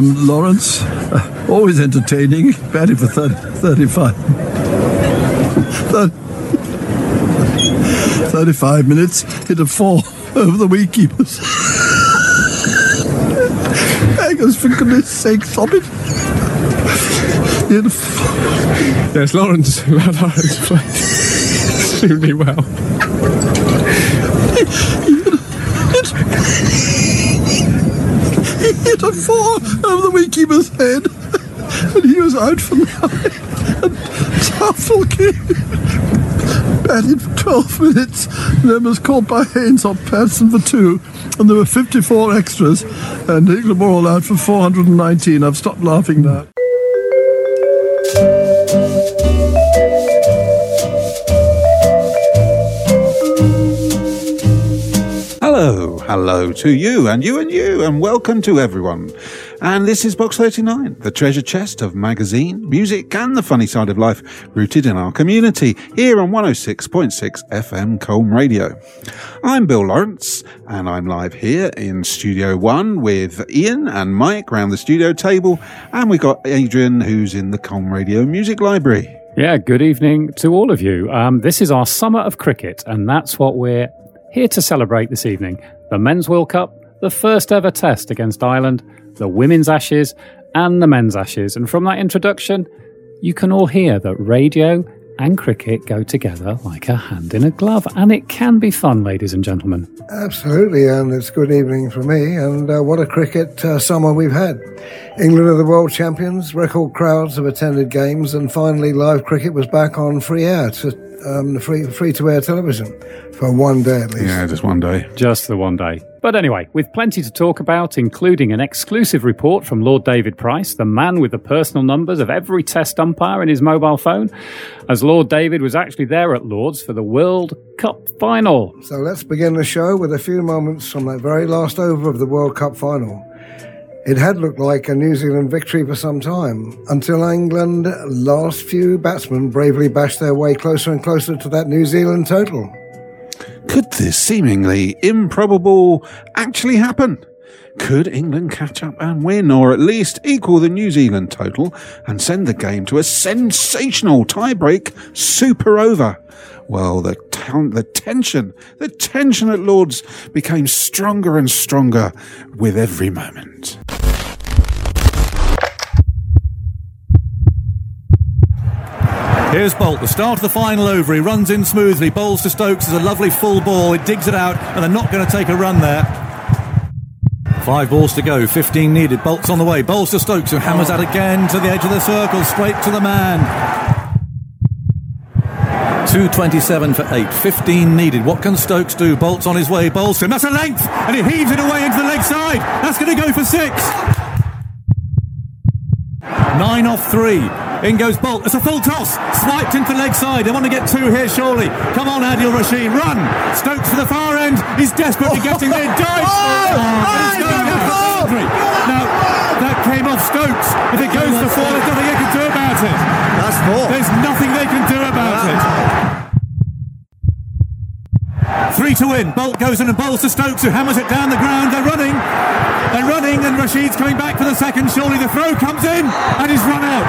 Um, Lawrence, uh, always entertaining, batting for 30, 35. 30, 35 minutes, hit a four over the wicketkeepers. Hangers, for goodness sake, stop it. Hit a four. Yes, Lawrence, Lawrence played extremely well. He hit a four the wicketkeeper's head, and he was out for nine. And Tufnell came, batted for 12 minutes, and then was caught by Haynes off Patterson for two, and there were 54 extras, and were all out for 419. I've stopped laughing now. Hello, hello to you and you and you, and welcome to everyone. And this is Box 39, the treasure chest of magazine, music, and the funny side of life rooted in our community here on 106.6 FM Colne Radio. I'm Bill Lawrence, and I'm live here in Studio One with Ian and Mike round the studio table, and we've got Adrian who's in the Colne Radio Music Library. Yeah, good evening to all of you. Um, this is our summer of cricket, and that's what we're here to celebrate this evening. The Men's World Cup, the first ever test against Ireland, the Women's Ashes, and the Men's Ashes. And from that introduction, you can all hear that radio and cricket go together like a hand in a glove. And it can be fun, ladies and gentlemen. Absolutely, and it's good evening for me. And uh, what a cricket uh, summer we've had. England are the world champions, record crowds have attended games, and finally, live cricket was back on free air, to, um, free, free to air television for one day at least. Yeah, just one day. Just the one day. But anyway, with plenty to talk about, including an exclusive report from Lord David Price, the man with the personal numbers of every test umpire in his mobile phone, as Lord David was actually there at Lord's for the World Cup final. So let's begin the show with a few moments from that very last over of the World Cup final. It had looked like a New Zealand victory for some time until England last few batsmen bravely bashed their way closer and closer to that New Zealand total. Could this seemingly improbable actually happen? Could England catch up and win, or at least equal the New Zealand total and send the game to a sensational tiebreak super over? Well, the, t- the tension, the tension at Lords became stronger and stronger with every moment. Here's Boult, the start of the final over. He runs in smoothly, bowls to Stokes as a lovely full ball. It digs it out, and they're not going to take a run there. Five balls to go, 15 needed. Boult's on the way, bowls to Stokes, who hammers out again to the edge of the circle, straight to the man. 227 for 8, 15 needed. What can Stokes do? Boult's on his way, bowls to him. That's a length, and he heaves it away into the leg side. That's going to go for six. Nine off three. In goes Boult. It's a full toss. Swiped into the leg side. They want to get two here, surely. Come on, Adil Rashid. Run. Stokes for the far end. He's desperately getting there. Dives. Oh! oh it's going out for boundary. Now, that came off Stokes. If it goes to four, there's nothing they can do about it. That's four. There's nothing they can do about it. Three to win. Boult goes in and bowls to Stokes, who hammers it down the ground. They're running. They're running, and Rashid's coming back for the second. Surely the throw comes in, and he's run out.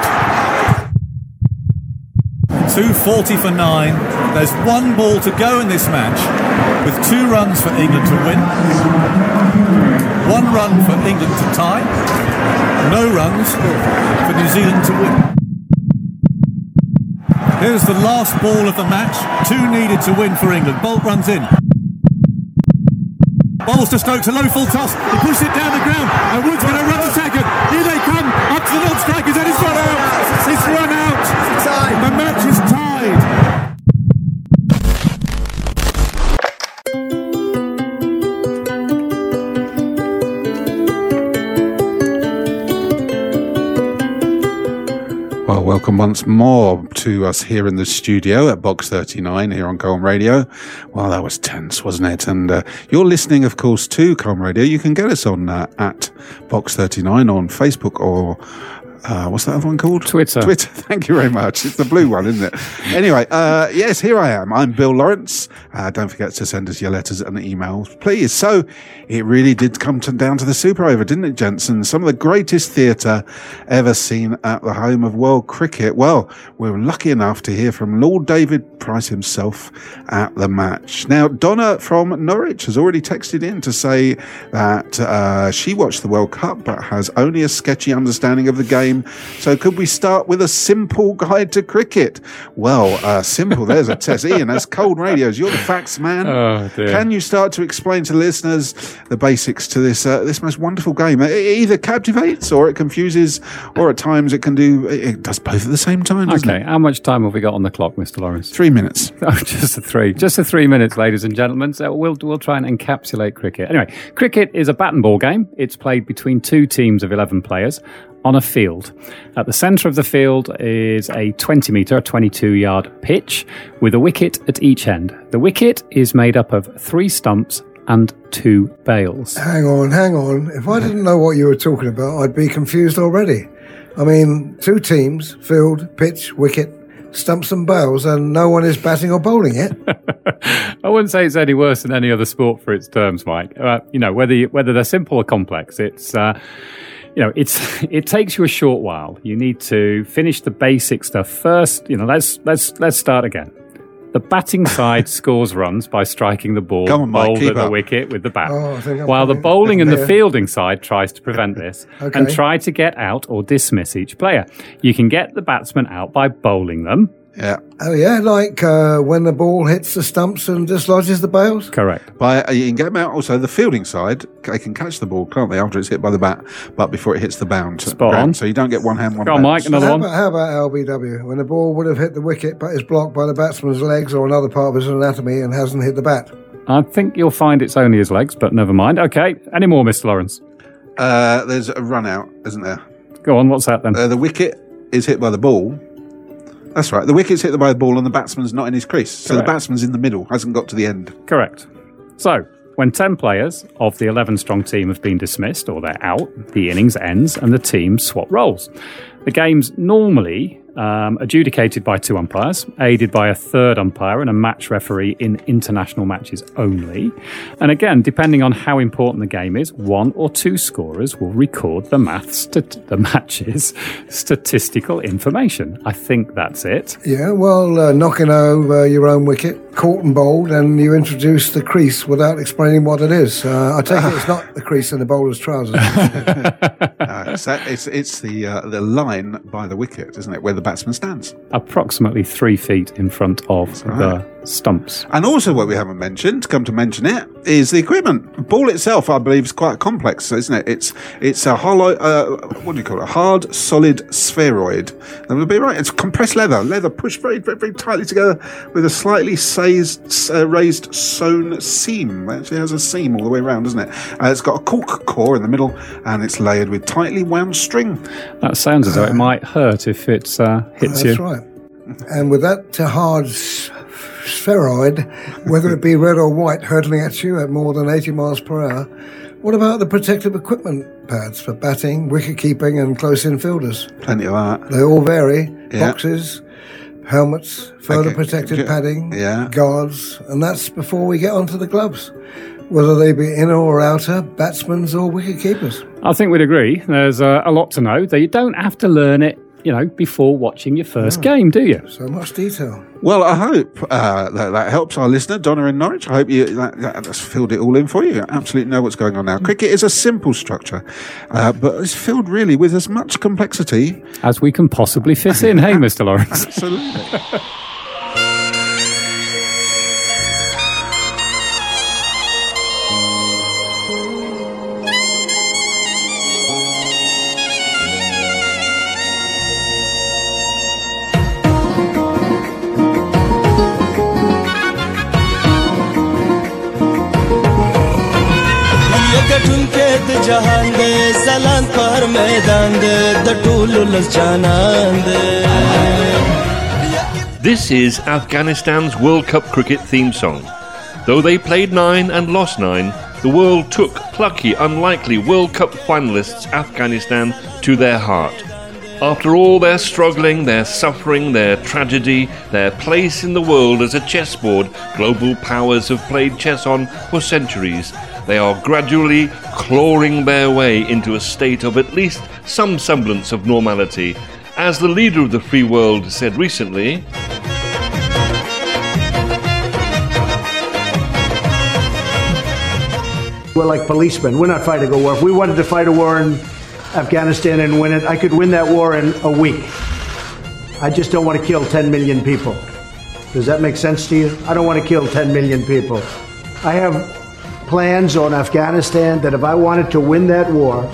240 for nine. There's one ball to go in this match, with two runs for England to win, one run for England to tie, no runs for New Zealand to win. Here's the last ball of the match. Two needed to win for England. Boult runs in. Balls to Stokes, a low full toss. He pushes it down the ground, and Wood's going to run a second. Here they come, up to the non-strikers, and welcome once more to us here in the studio at Box 39 here on Colne Radio. Well, that was tense, wasn't it? And uh, you're listening, of course, to Colne Radio. You can get us on uh, at Box 39 on Facebook or uh, what's that other one called? Twitter. Twitter. Thank you very much. It's the blue one, isn't it? Anyway, uh, yes, here I am. I'm Bill Lawrence. Uh, don't forget to send us your letters and emails, please. So it really did come to, down to the Super Over, didn't it, Jensen? Some of the greatest theatre ever seen at the home of world cricket. Well, we were lucky enough to hear from Lord David Price himself at the match. Now, Donna from Norwich has already texted in to say that uh, she watched the World Cup but has only a sketchy understanding of the game. So, could we start with a simple guide to cricket? Well, uh, simple. There's a test. Ian, that's cold radios. You're the facts man. Oh. Can you start to explain to listeners the basics to this uh, this most wonderful game? It either captivates or it confuses, or at times it can do it does both at the same time. Okay, it? how much time have we got on the clock, Mr. Lawrence? Three minutes. Oh, just a three. Just a three minutes, ladies and gentlemen. So we'll we'll try and encapsulate cricket. Anyway, cricket is a bat and ball game. It's played between two teams of eleven players on a field. At the centre of the field is a 20 metre, 22 yard pitch with a wicket at each end. The wicket is made up of three stumps and two bails. Hang on, hang on. If I didn't know what you were talking about, I'd be confused already. I mean, two teams, field, pitch, wicket, stumps and bails, and no one is batting or bowling it. I wouldn't say it's any worse than any other sport for its terms, Mike. Uh, you know, whether you, whether they're simple or complex, it's uh, you know, it's it takes you a short while. You need to finish the basic stuff first. You know, let's let's let's start again. The batting side scores runs by striking the ball Come on, Mike, bowled at the up. wicket with the bat, Oh, I think I'm while the bowling and the fielding side tries to prevent this and try to get out or dismiss each player. You can get the batsman out by bowling them. Yeah. Oh, yeah, like uh, when the ball hits the stumps and dislodges the bails? Correct. By uh, you can get them out. Also, the fielding side, they can catch the ball, can't they? After it's hit by the bat, but before it hits the bound. Spot ground. on. So you don't get one hand, one. Go on. Mike. Another How one. about, how about LBW? When the ball would have hit the wicket but is blocked by the batsman's legs or another part of his anatomy and hasn't hit the bat? I think you'll find it's only his legs, but never mind. Okay. Any more, Mr. Lawrence? Uh, there's a run out, isn't there? Go on. What's that then? Uh, the wicket is hit by the ball. That's right. The wicket's hit by the ball, and the batsman's not in his crease. So Correct. the batsman's in the middle, hasn't got to the end. Correct. So, when 10 players of the 11 strong team have been dismissed or they're out, the innings ends and the teams swap roles. The game's normally um, adjudicated by two umpires, aided by a third umpire and a match referee in international matches only. And again, depending on how important the game is, one or two scorers will record the maths, stat- the matches statistical information. I think that's it. Yeah, well, uh, knocking over your own wicket, caught and bowled, and you introduce the crease without explaining what it is. Uh, I take it it's not the crease in the bowler's trousers. Uh, it's, that, it's it's the uh, the line by the wicket, isn't it, where the batsman stands. Approximately three feet in front of the stumps. And also, what we haven't mentioned, come to mention it, is the equipment. The ball itself, I believe, is quite complex, isn't it? It's it's a hollow, uh, what do you call it? A hard, solid spheroid. That would be right. It's compressed leather, leather pushed very, very, very tightly together with a slightly raised, uh, raised sewn seam. It actually has a seam all the way around, doesn't it? Uh, it's got a cork core in the middle, and it's layered with tightly wound string. That sounds as though it might hurt if it uh, hits That's you. right. And with that hard s- spheroid, whether it be red or white, hurtling at you at more than 80 miles per hour, what about the protective equipment pads for batting, wicket keeping, and close in fielders? Plenty of that. They all vary. Yeah. Boxes, helmets, further Okay. protective Okay. padding, Yeah. guards, and that's before we get onto the gloves. Whether they be inner or outer, batsmen's or wicket keepers. I think we'd agree. There's uh, a lot to know. That you don't have to learn it, you know, before watching your first game, do you? So much detail. Well, I hope uh, that, that helps our listener, Donna in Norwich. I hope you that, that, that's filled it all in for you. You absolutely know what's going on now. Cricket is a simple structure, uh, but it's filled really with as much complexity. As we can possibly fit in. hey, Mr. Lawrence. Absolutely. جهان دې زلان پر میدان دې د ټولو لس جانان دې This is Afghanistan's World Cup cricket theme song. Though they played nine and lost nine, the world took plucky, unlikely World Cup finalists Afghanistan to their heart. After all their struggling, their suffering, their tragedy, their place in the world as a chessboard global powers have played chess on for centuries, they are gradually clawing their way into a state of at least some semblance of normality. As the leader of the free world said recently, We're like policemen. We're not fighting a war. If we wanted to fight a war in Afghanistan and win it, I could win that war in a week. I just don't want to kill 10 million people. Does that make sense to you? I don't want to kill 10 million people. I have plans on Afghanistan that if I wanted to win that war,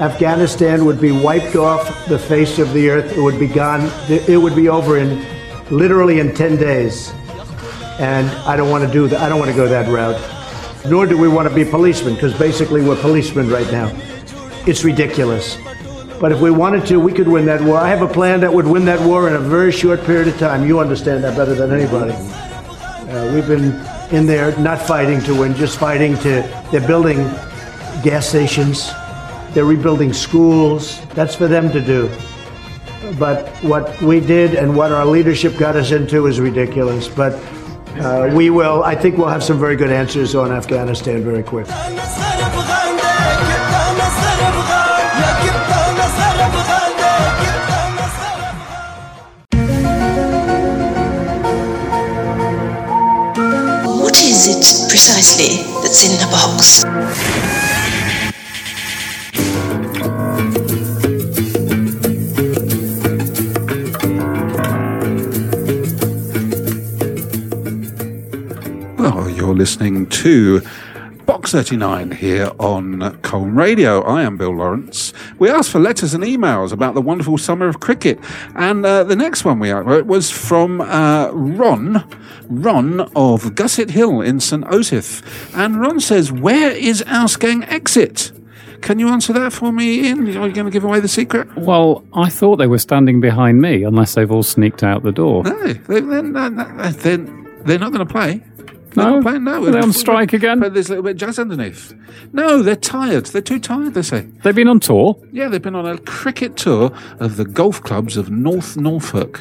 Afghanistan would be wiped off the face of the earth. It would be gone. It would be over in literally in 10 days. And I don't want to do that. I don't want to go that route. Nor do we want to be policemen, because basically we're policemen right now. It's ridiculous. But if we wanted to, we could win that war. I have a plan that would win that war in a very short period of time. You understand that better than anybody. Uh, we've been in there not fighting to win, just fighting to. They're building gas stations, they're rebuilding schools. That's for them to do. But what we did and what our leadership got us into is ridiculous. But uh, we will, I think we'll have some very good answers on Afghanistan very quick. Precisely that's in the box? Well, you're listening to Box 39 here on Colne Radio. I am Bill Lawrence. We asked for letters and emails about the wonderful summer of cricket. And uh, the next one we wrote was from uh, Ron, Ron of Gusset Hill in St. Osyth. And Ron says, Where is Ausgang exit? Can you answer that for me, Ian? Are you going to give away the secret? Well, I thought they were standing behind me, unless they've all sneaked out the door. No, they, they're not going to play. They're No? not playing, no. Are they on strike again? But there's a little bit of jazz underneath. No, they're tired. They're too tired, they say. They've been on tour. Yeah, they've been on a cricket tour of the golf clubs of North Norfolk.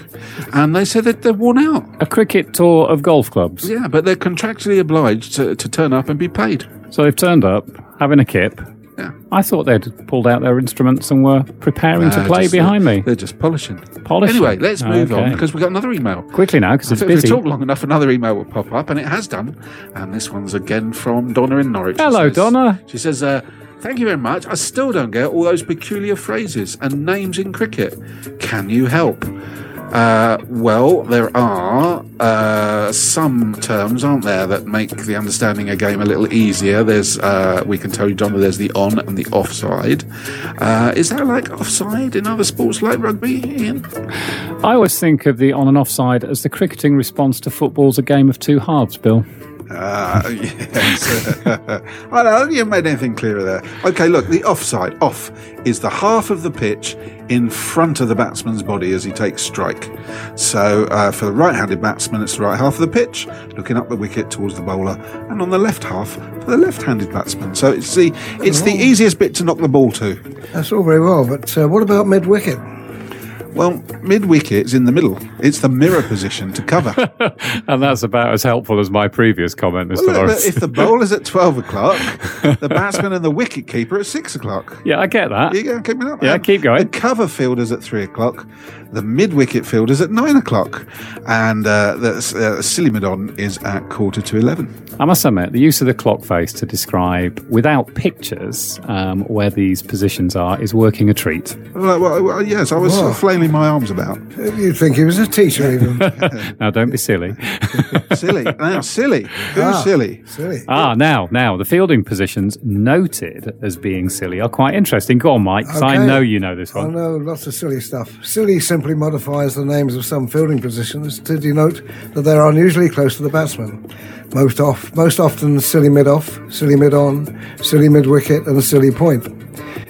And they said that they're worn out. A cricket tour of golf clubs. Yeah, but they're contractually obliged to, to turn up and be paid. So they've turned up, having a kip. Yeah. I thought they'd pulled out their instruments and were preparing to play just- behind me. They're just polishing. Polishing. Anyway, let's move on because we've got another email. Quickly now, because it's if busy. we talk long enough, another email will pop up, and it has done. And this one's again from Donna in Norwich. Hello, says- Donna. She says, uh, Thank you very much. I still don't get all those peculiar phrases and names in cricket. Can you help? Uh, well, there are uh, some terms, aren't there, that make the understanding a game a little easier. There's, uh, we can tell you, Donna, there's the on and the offside. Uh, is that like offside in other sports like rugby, Ian? I always think of the on and offside as the cricketing response to football's a game of two halves, Bill. Uh, yes. I don't think you made anything clearer there. Okay, look, the offside. Off is the half of the pitch in front of the batsman's body as he takes strike. So uh, for the right-handed batsman, it's the right half of the pitch, looking up the wicket towards the bowler, and on the left half for the left-handed batsman. So it's the it's the easiest bit to knock the ball to. That's all very well, but uh, what about mid wicket? Well, mid-wicket is in the middle. It's the mirror position to cover. And that's about as helpful as my previous comment, Mr. Well, look, if the bowler's at 12 o'clock, the batsman and the wicket keeper at 6 o'clock. yeah, I get that. You keep up. Yeah, Um, keep going. The cover fielders at three o'clock, the mid wicket fielders at nine o'clock, and uh, the uh, silly midon is at quarter to eleven. I must admit, the use of the clock face to describe, without pictures, um, where these positions are is working a treat. Well, well, well, yes, I was sort of flailing my arms about. You'd think he was a teacher, even. Now, don't be silly. Silly. now, silly. Who's Ah. silly? Silly. ah, now, now, the fielding positions noted as being silly are quite interesting. Go on, Mike, 'cause I Okay. know you know this one. I one. know lots of silly stuff. Silly simply modifies the names of some fielding positions to denote that they are unusually close to the batsman. Most off, most often silly mid off, silly mid on, silly mid wicket, and silly point.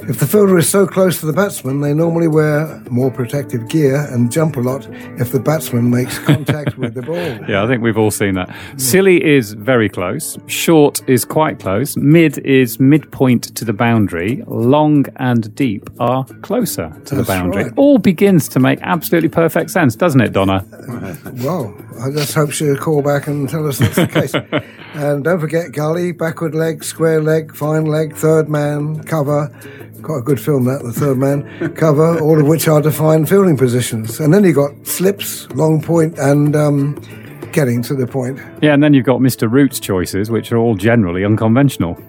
If the fielder is so close to the batsman, they normally wear more protective gear and jump a lot if the batsman makes contact with the ball. Yeah, I think we've all seen that. Silly is very close. Short is quite close. Mid is midpoint to the boundary. Long and deep are closer to the boundary. right. All begins to make absolutely perfect sense, doesn't it, Donna? Well, I just hope she'll call back and tell us that's the case. and don't forget gully, backward leg, square leg, fine leg, third man, cover. Quite a good film that, the third man, cover, all of which are defined fielding positions. And then you've got slips, long point, and um, getting to the point. Yeah, and then you've got Mr. Root's choices, which are all generally unconventional.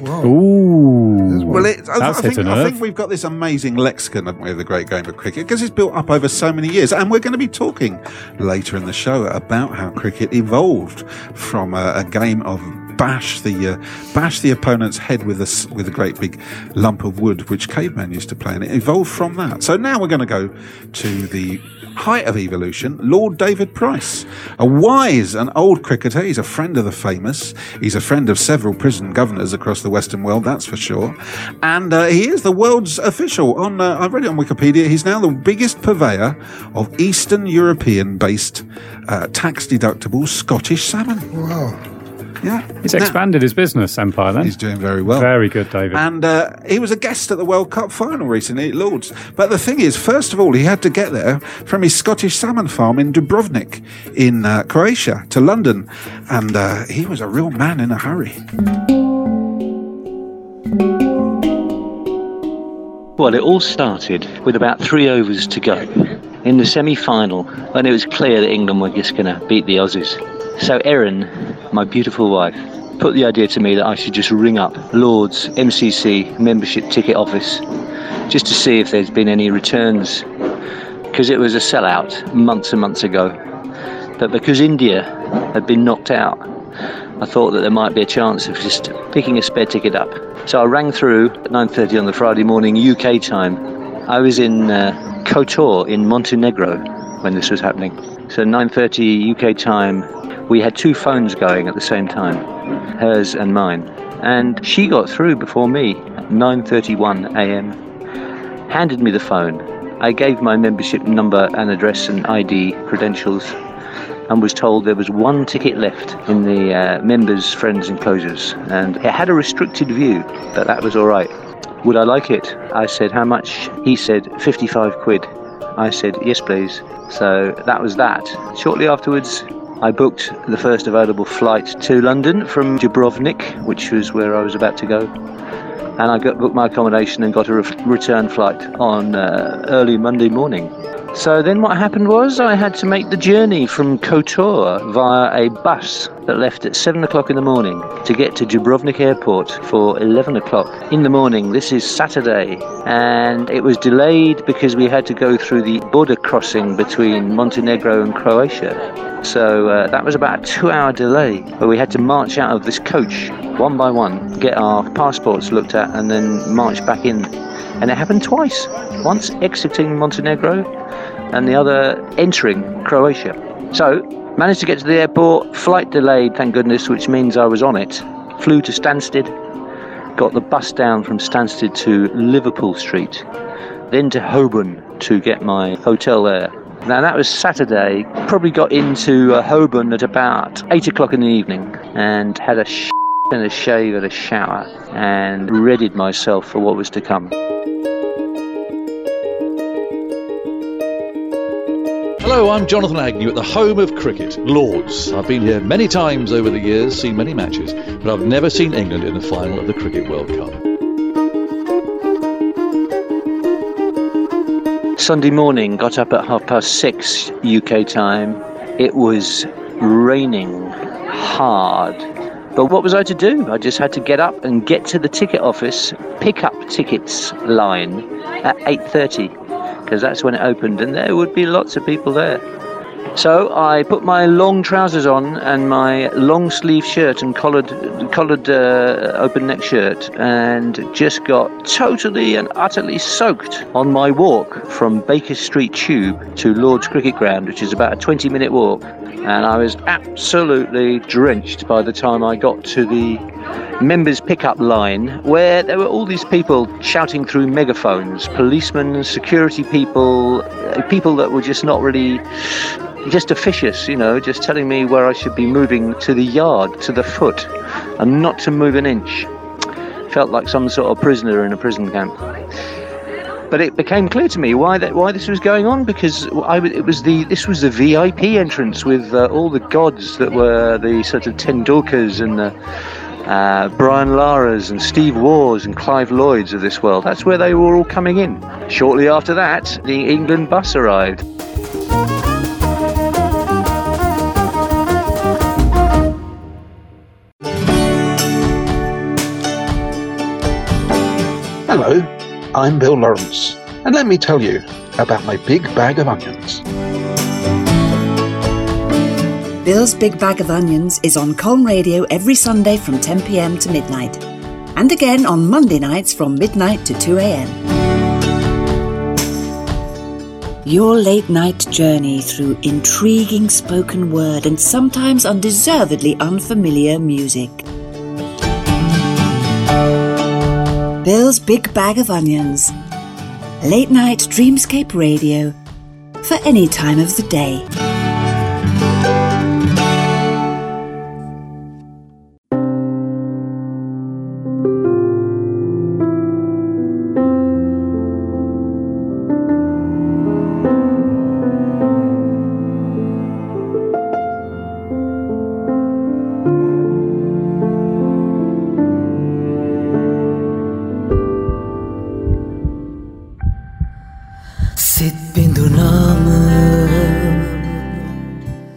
Wow. Ooh. Well, it, I, I, That's hit think, a I nerve. think we've got this amazing lexicon, haven't we, of the great game of cricket, because it's built up over so many years. And we're going to be talking later in the show about how cricket evolved from a, a game of bash the uh, bash the opponent's head with a s- with a great big lump of wood, which cavemen used to play, and it evolved from that. So now we're going to go to the height of evolution, Lord David Price, a wise and old cricketer. He's a friend of the famous. He's a friend of several prison governors across the Western world, that's for sure. And uh, he is the world's official. On uh, I read it on Wikipedia. He's now the biggest purveyor of Eastern European-based uh, tax-deductible Scottish salmon. Wow. Yeah, He's Now- expanded his business empire then. He's doing very well. Very good, David. And uh, he was a guest at the World Cup final recently at Lords. But the thing is, first of all, he had to get there from his Scottish salmon farm in Dubrovnik in uh, Croatia to London. And uh, he was a real man in a hurry. Well, it all started with about three overs to go in the semi final, and it was clear that England were just going to beat the Aussies. So, Erin, my beautiful wife, put the idea to me that I should just ring up Lord's MCC membership ticket office just to see if there's been any returns because it was a sellout months and months ago. But because India had been knocked out, I thought that there might be a chance of just picking a spare ticket up. So I rang through at 9:30 on the Friday morning UK time. I was in uh, Kotor in Montenegro when this was happening. So 9:30 UK time, we had two phones going at the same time, hers and mine. And she got through before me 9:31 a.m. Handed me the phone. I gave my membership number and address and ID credentials and was told there was one ticket left in the uh, members' friends enclosures, and it had a restricted view, but that was all right. Would I like it? I said, How much? He said, 55 quid. I said, Yes, please. So that was that. Shortly afterwards, I booked the first available flight to London from Dubrovnik, which was where I was about to go. And I got, booked my accommodation and got a re- return flight on uh, early Monday morning. So then what happened was I had to make the journey from Kotor via a bus that left at 7 o'clock in the morning to get to Dubrovnik airport for 11 o'clock in the morning. This is Saturday. And it was delayed because we had to go through the border crossing between Montenegro and Croatia. So uh, that was about a two hour delay where we had to march out of this coach one by one, get our passports looked at, and then march back in. And it happened twice once exiting Montenegro and the other entering Croatia. So, managed to get to the airport, flight delayed, thank goodness, which means I was on it. Flew to Stansted, got the bus down from Stansted to Liverpool Street, then to Holborn to get my hotel there. Now that was Saturday. Probably got into uh, Holborn at about eight o'clock in the evening and had a sh- and a shave and a shower and readied myself for what was to come. Hello, I'm Jonathan Agnew at the home of cricket, Lords. I've been here many times over the years, seen many matches, but I've never seen England in the final of the Cricket World Cup. Sunday morning, got up at half past six UK time. It was raining hard. But what was I to do? I just had to get up and get to the ticket office, pick up tickets line at 8:30 because that's when it opened and there would be lots of people there. So I put my long trousers on and my long sleeve shirt and collared, collared uh, open neck shirt and just got totally and utterly soaked on my walk from Baker Street Tube to Lord's Cricket Ground, which is about a 20 minute walk. And I was absolutely drenched by the time I got to the members pickup line where there were all these people shouting through megaphones policemen, security people, uh, people that were just not really just officious, you know, just telling me where I should be moving to the yard, to the foot, and not to move an inch. Felt like some sort of prisoner in a prison camp. But it became clear to me why that why this was going on because I, it was the this was the VIP entrance with uh, all the gods that were the sort of Tendulkars and the uh, Brian Lara's and Steve Waugh's and Clive Lloyd's of this world. That's where they were all coming in. Shortly after that, the England bus arrived. Hello, I'm Bill Lawrence, and let me tell you about my big bag of onions. Bill's Big Bag of Onions is on Colne Radio every Sunday from 10pm to midnight, and again on Monday nights from midnight to 2am. Your late night journey through intriguing spoken word and sometimes undeservedly unfamiliar music. Bill's Big Bag of Onions. Late night dreamscape radio for any time of the day.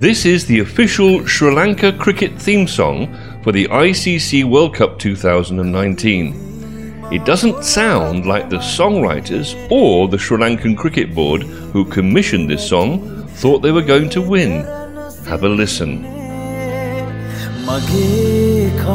This is the official Sri Lanka cricket theme song for the ICC World Cup 2019. It doesn't sound like the songwriters or the Sri Lankan Cricket Board who commissioned this song thought they were going to win. Have a listen. මගේ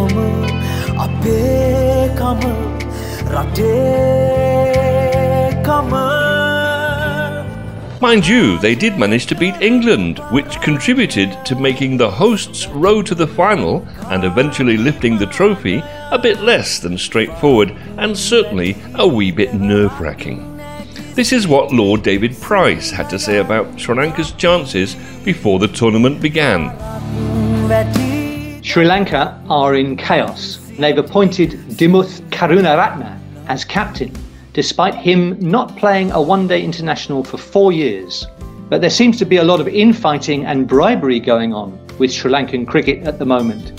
Mind you, they did manage to beat England, which contributed to making the hosts' road to the final and eventually lifting the trophy a bit less than straightforward and certainly a wee bit nerve wracking. This is what Lord David Price had to say about Sri Lanka's chances before the tournament began. Sri Lanka are in chaos. They've appointed Dimuth Karunaratne as captain, despite him not playing a one day international for four years. But there seems to be a lot of infighting and bribery going on with Sri Lankan cricket at the moment.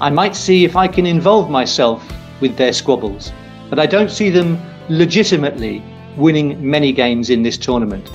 I might see if I can involve myself with their squabbles, but I don't see them legitimately winning many games in this tournament.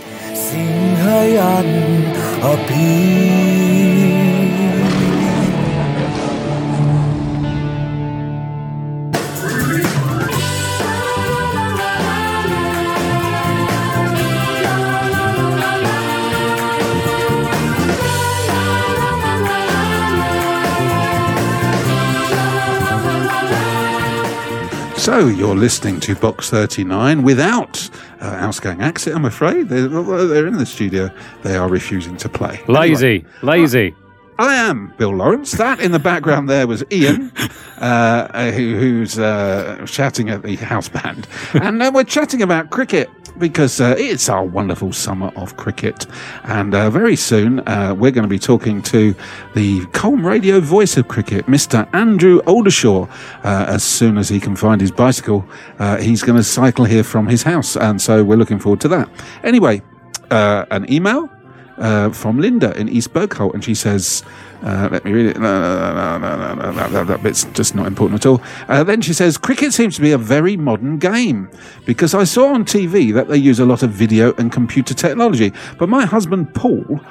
So you're listening to Box 39 without uh, Outgoing Exit, I'm afraid. They're, they're in the studio. They are refusing to play. Lazy, lazy. I am Bill Lawrence. That in the background there was Ian, uh, who, who's uh, shouting at the house band. And uh, we're chatting about cricket because uh, it's our wonderful summer of cricket. And uh, very soon uh, we're going to be talking to the Colne Radio voice of cricket, Mr. Andrew Oldershaw. Uh, as soon as he can find his bicycle, uh, he's going to cycle here from his house. And so we're looking forward to that. Anyway, uh, an email uh, from Linda in East Bergholt, and she says, uh, let me read it. No, no, no, no, no, no, that bit's just not important at all. Uh, then she says, cricket seems to be a very modern game because I saw on TV that they use a lot of video and computer technology. But my husband, Paul,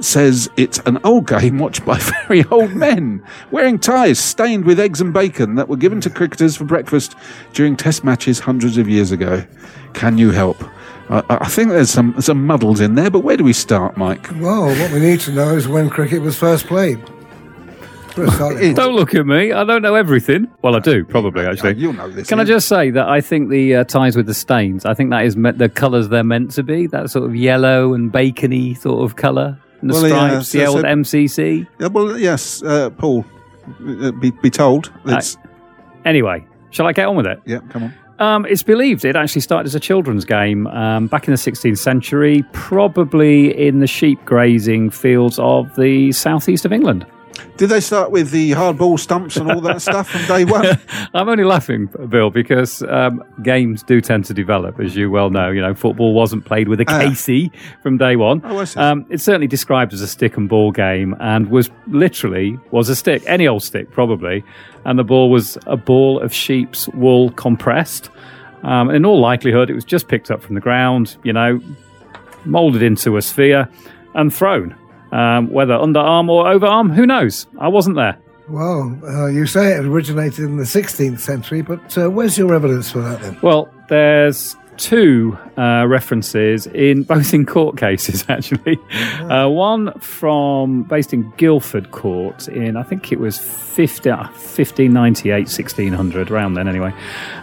says it's an old game watched by very old men wearing ties stained with eggs and bacon that were given to cricketers for breakfast during test matches hundreds of years ago. Can you help? I, I think there's some some muddles in there, but where do we start, Mike? Well, what we need to know is when cricket was first played. For. Don't look at me. I don't know everything. Well, I do, probably, actually. You'll know this. Can I just say that I think the uh, ties with the stains, I think that is me- the colours they're meant to be, that sort of yellow and bacony sort of colour. And the Well, yeah, stripes, so- the old so- MCC. Yeah, well, yes, uh, Paul. uh, be, be told. It's, Anyway, shall I get on with it? yeah, come on. Um, it's believed it actually started as a children's game um, back in the 16th century, probably in the sheep grazing fields of the southeast of England. Did they start with the hard ball stumps and all that stuff from day one? I'm only laughing, Bill, because um, games do tend to develop, as you well know. You know, football wasn't played with a. Casey from day one. Oh, I see. Um, it's certainly described as a stick and ball game, and was literally was a stick, any old stick probably, and the ball was a ball of sheep's wool compressed. Um, in all likelihood, it was just picked up from the ground, you know, molded into a sphere, and thrown. Um, whether underarm or overarm, who knows? I wasn't there. Well, uh, you say it originated in the 16th century, but uh, where's your evidence for that then? Well, there's two uh, references in both in court cases actually. Uh, one from based in Guildford Court in I think it was 50, 1598, 1600 around then anyway.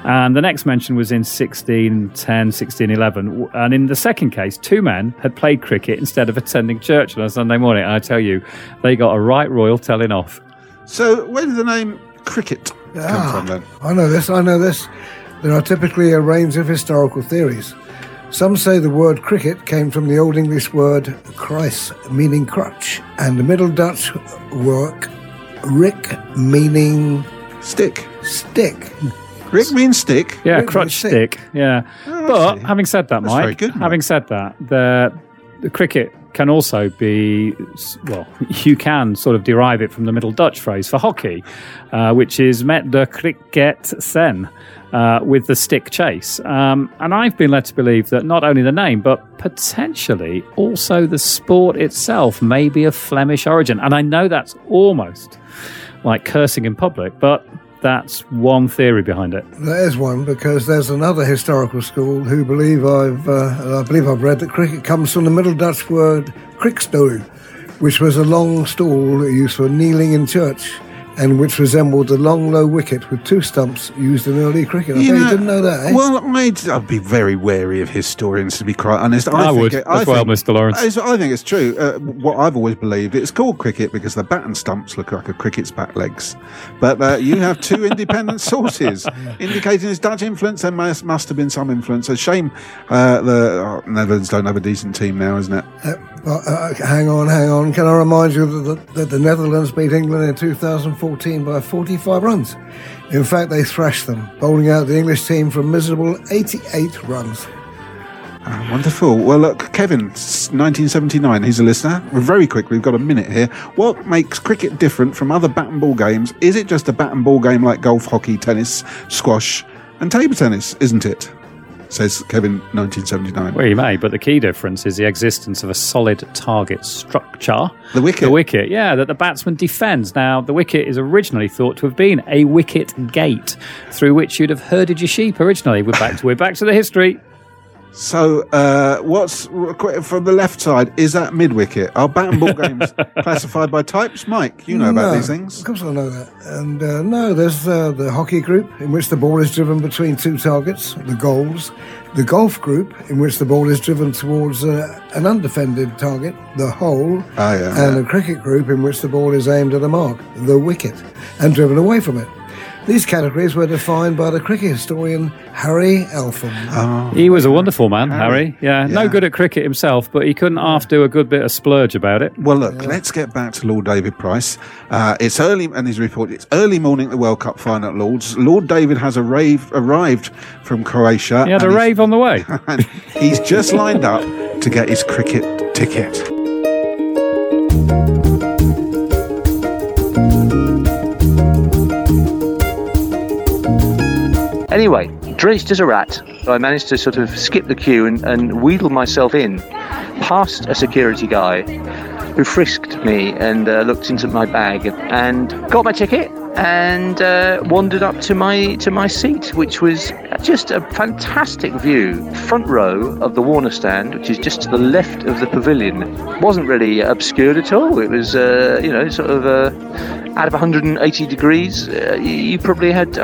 And the next mention was in 1610, 1611. And in the second case, two men had played cricket instead of attending church on a Sunday morning. And I tell you, they got a right royal telling off. So, where did the name cricket come Ah, from then? I know this, I know this. There are typically a range of historical theories. Some say the word cricket came from the Old English word kruis, meaning crutch, and the Middle Dutch work rick, meaning stick. Stick. Rick means stick. Yeah, Rick crutch means stick. Yeah. Oh, but having said that, That's Mike, very good, Mike. having said that, the, the cricket can also be, well, you can sort of derive it from the Middle Dutch phrase for hockey, uh, which is met de cricket sen. Uh, with the stick chase. Um, and I've been led to believe that not only the name, but potentially also the sport itself may be of Flemish origin. And I know that's almost like cursing in public, but that's one theory behind it. There is one because there's another historical school who believe I've uh, I believe I've read that cricket comes from the Middle Dutch word krikstoel, which was a long stool used for kneeling in church, and which resembled the long low wicket with two stumps used in early cricket. I bet you didn't know that, eh? Well, I'd, I'd be very wary of historians, to be quite honest. I think would it- as well, Mr. Lawrence. it's- I think it's true. Uh, what I've always believed, it's called cricket because the bat and stumps look like a cricket's back legs. But uh, you have two independent sources indicating its Dutch influence. There must, must have been some influence. A shame uh, the oh, Netherlands don't have a decent team now, isn't it? Uh, uh, hang on, hang on. Can I remind you that the, that the Netherlands beat England in 2014 by 45 runs? In fact, they thrashed them, bowling out the English team for miserable 88 runs. Ah, wonderful. Well, look, Kevin, 1979, he's a listener. Very quick, we've got a minute here. What makes cricket different from other bat and ball games? Is it just a bat and ball game like golf, hockey, tennis, squash, and table tennis, isn't it? Says Kevin, 1979. Well, you may, but the key difference is the existence of a solid target structure. The wicket. The wicket, yeah, that the batsman defends. Now, the wicket is originally thought to have been a wicket gate through which you'd have herded your sheep originally. We're back to, we're back to the history. So, uh, what's from the left side? Is that mid wicket? Are bat and ball games classified by types? Mike, you know about these things. Of course, I know that. And uh, no, there's uh, the hockey group in which the ball is driven between two targets, the goals. The golf group in which the ball is driven towards uh, an undefended target, the hole. Oh, yeah. And the cricket group in which the ball is aimed at a mark, the wicket, and driven away from it. These categories were defined by the cricket historian Harry Altham. Oh. He was a wonderful man, Harry. Harry. Yeah, no good at cricket himself, but he couldn't half do a good bit of splurge about it. Well, look, let's get back to Lord David Price. Uh, it's early, and his report. It's early morning at the World Cup final at Lords. Lord David has a rave, arrived from Croatia. He had a rave on the way. and he's just lined up to get his cricket ticket. Anyway, dressed as a rat, I managed to sort of skip the queue and, and wheedle myself in past a security guy who frisked me and uh, looked into my bag and got my ticket and uh, wandered up to my to my seat, which was just a fantastic view, front row of the Warner stand, which is just to the left of the pavilion. wasn't really obscured at all. It was, uh, you know, sort of uh, out of 180 degrees, uh, you- probably had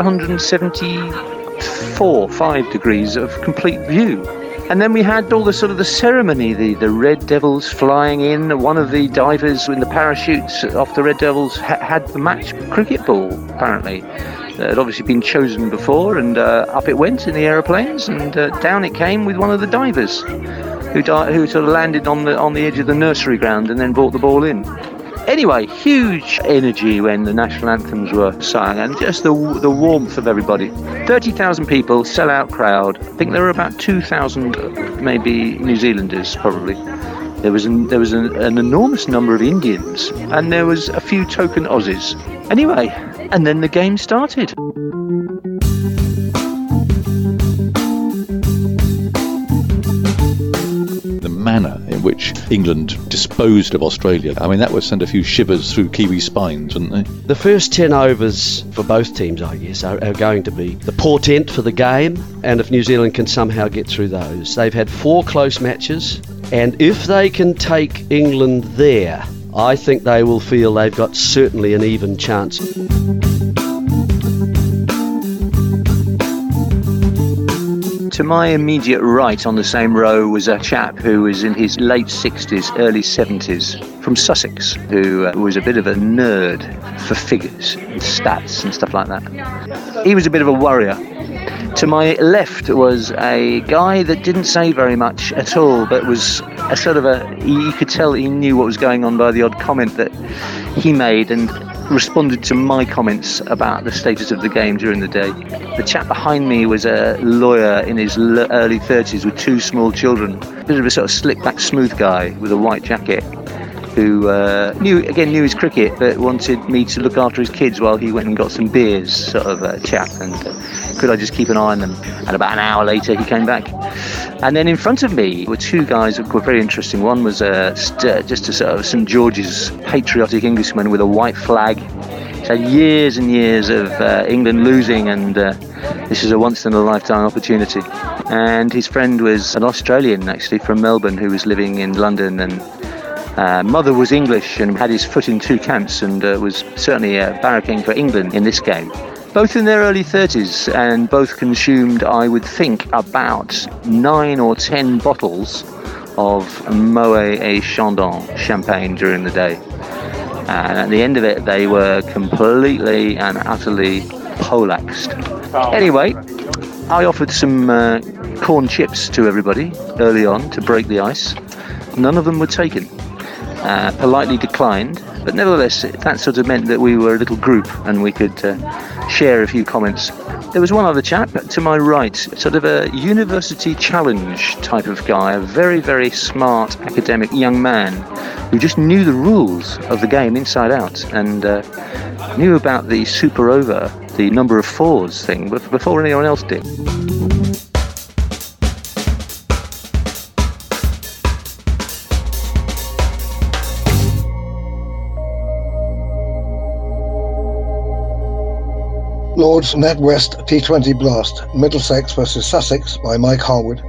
174, five degrees of complete view. And then we had all the sort of the ceremony, the, the Red Devils flying in. One of the divers in the parachutes off the Red Devils ha- had the match cricket ball, apparently. It had obviously been chosen before, and uh, up it went in the aeroplanes, and uh, down it came with one of the divers, who, di- who sort of landed on the on the edge of the nursery ground and then brought the ball in. Anyway, huge energy when the national anthems were sung, and just the the warmth of everybody. Thirty thousand people, sell-out crowd. I think there were about two thousand, maybe New Zealanders, probably. There was an, there was an, an enormous number of Indians, and there was a few token Aussies. Anyway, and then the game started. Which England disposed of Australia, I mean, that would send a few shivers through Kiwi spines, wouldn't they? The first 10 overs for both teams, I guess, are, are going to be the portent for the game. And if New Zealand can somehow get through those, they've had four close matches. And if they can take England there, I think they will feel they've got certainly an even chance. To my immediate right on the same row was a chap who was in his late 60s, early 70s, from Sussex, who uh, was a bit of a nerd for figures and stats and stuff like that. He was a bit of a worrier. To my left was a guy that didn't say very much at all, but was a sort of a. You could tell he knew what was going on by the odd comment that he made and responded to my comments about the status of the game during the day. The chap behind me was a lawyer in his early 30s with two small children. A bit of a sort of slick back, smooth guy with a white jacket who uh, knew again knew his cricket but wanted me to look after his kids while he went and got some beers sort of uh, chap and uh, could I just keep an eye on them? And about an hour later he came back. And then in front of me were two guys that were very interesting. One was uh, st- just a sort of St George's patriotic Englishman with a white flag. He's had years and years of uh, England losing and uh, this is a once in a lifetime opportunity. And his friend was an Australian actually from Melbourne who was living in London and uh, mother was English and had his foot in two camps and uh, was certainly uh, barracking for England in this game. Both in their early 30s and both consumed, I would think, about nine or ten bottles of Moet et Chandon champagne during the day. And at the end of it, they were completely and utterly polaxed. Anyway, I offered some uh, corn chips to everybody early on to break the ice. None of them were taken uh, politely declined, but nevertheless, that sort of meant that we were a little group and we could uh, share a few comments. There was one other chap to my right, sort of a university challenge type of guy, a very, very smart academic young man who just knew the rules of the game inside out and uh, knew about the super over, the number of fours thing, before anyone else did. Lord's NatWest T20 Blast, Middlesex versus Sussex by Mike Harwood.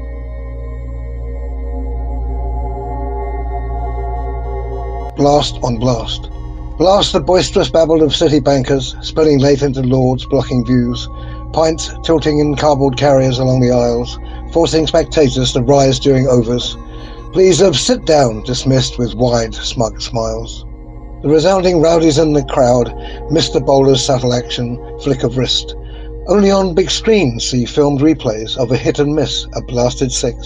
Blast on blast. Blast the boisterous babble of city bankers, spilling late into Lords, blocking views. Pints tilting in cardboard carriers along the aisles, forcing spectators to rise during overs. Please of sit down, dismissed with wide, smug smiles. The resounding rowdies in the crowd missed the bowler's subtle action, flick of wrist. Only on big screens see filmed replays of a hit and miss, a blasted six.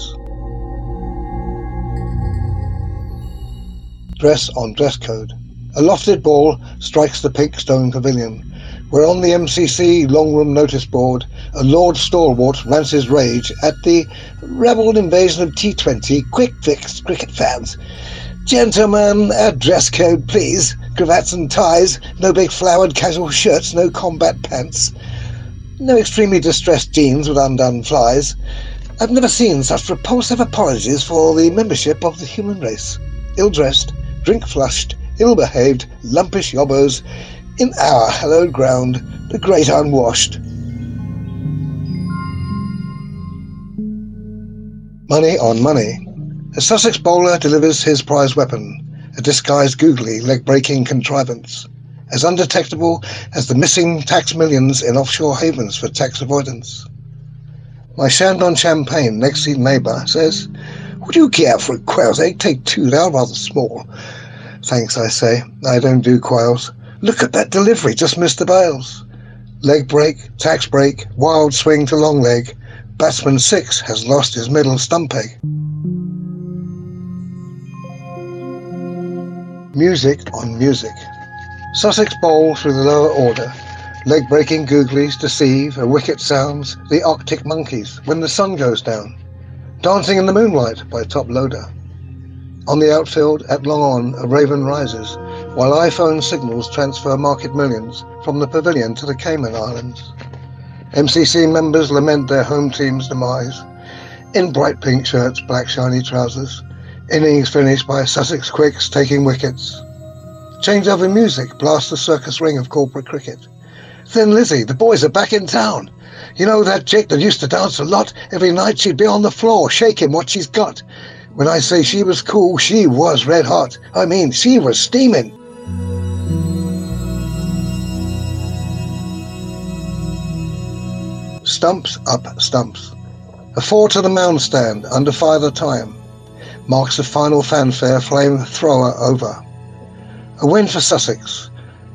Dress on dress code. A lofted ball strikes the pink stone pavilion, where on the MCC long room notice board, a Lord Stalwart rants his rage at the rebel invasion of T20 quick fix cricket fans. Gentlemen, a dress code, please. Cravats and ties, no big flowered casual shirts, no combat pants. No extremely distressed jeans with undone flies. I've never seen such repulsive apologies for the membership of the human race. Ill dressed, drink flushed, ill behaved, lumpish yobbos, in our hallowed ground, the great unwashed. Money on money. A Sussex bowler delivers his prize weapon, a disguised googly leg-breaking contrivance, as undetectable as the missing tax millions in offshore havens for tax avoidance. My Chandon Champagne, next seat neighbour, says, Would you care for a quail's egg? Take two, they are rather small. Thanks, I say. I don't do quails. Look at that delivery, just missed the bails. Leg break, tax break, wild swing to long leg. Batsman six has lost his middle stump egg. Music on music. Sussex bowl through the lower order. Leg breaking googlies deceive, a wicket sounds, the Arctic monkeys when the sun goes down. Dancing in the moonlight by Toploader. On the outfield, at long on, a raven rises, while iPhone signals transfer market millions from the pavilion to the Cayman Islands. MCC members lament their home team's demise. In bright pink shirts, black shiny trousers. Innings finished by Sussex Quicks taking wickets. Change over music, blast the circus ring of corporate cricket. Thin Lizzy, the boys are back in town. You know that chick that used to dance a lot? Every night she'd be on the floor, shaking what she's got. When I say she was cool, she was red hot. I mean, she was steaming. Stumps up stumps. A four to the mound stand, under five the time. Marks the final fanfare, flame thrower over. A win for Sussex,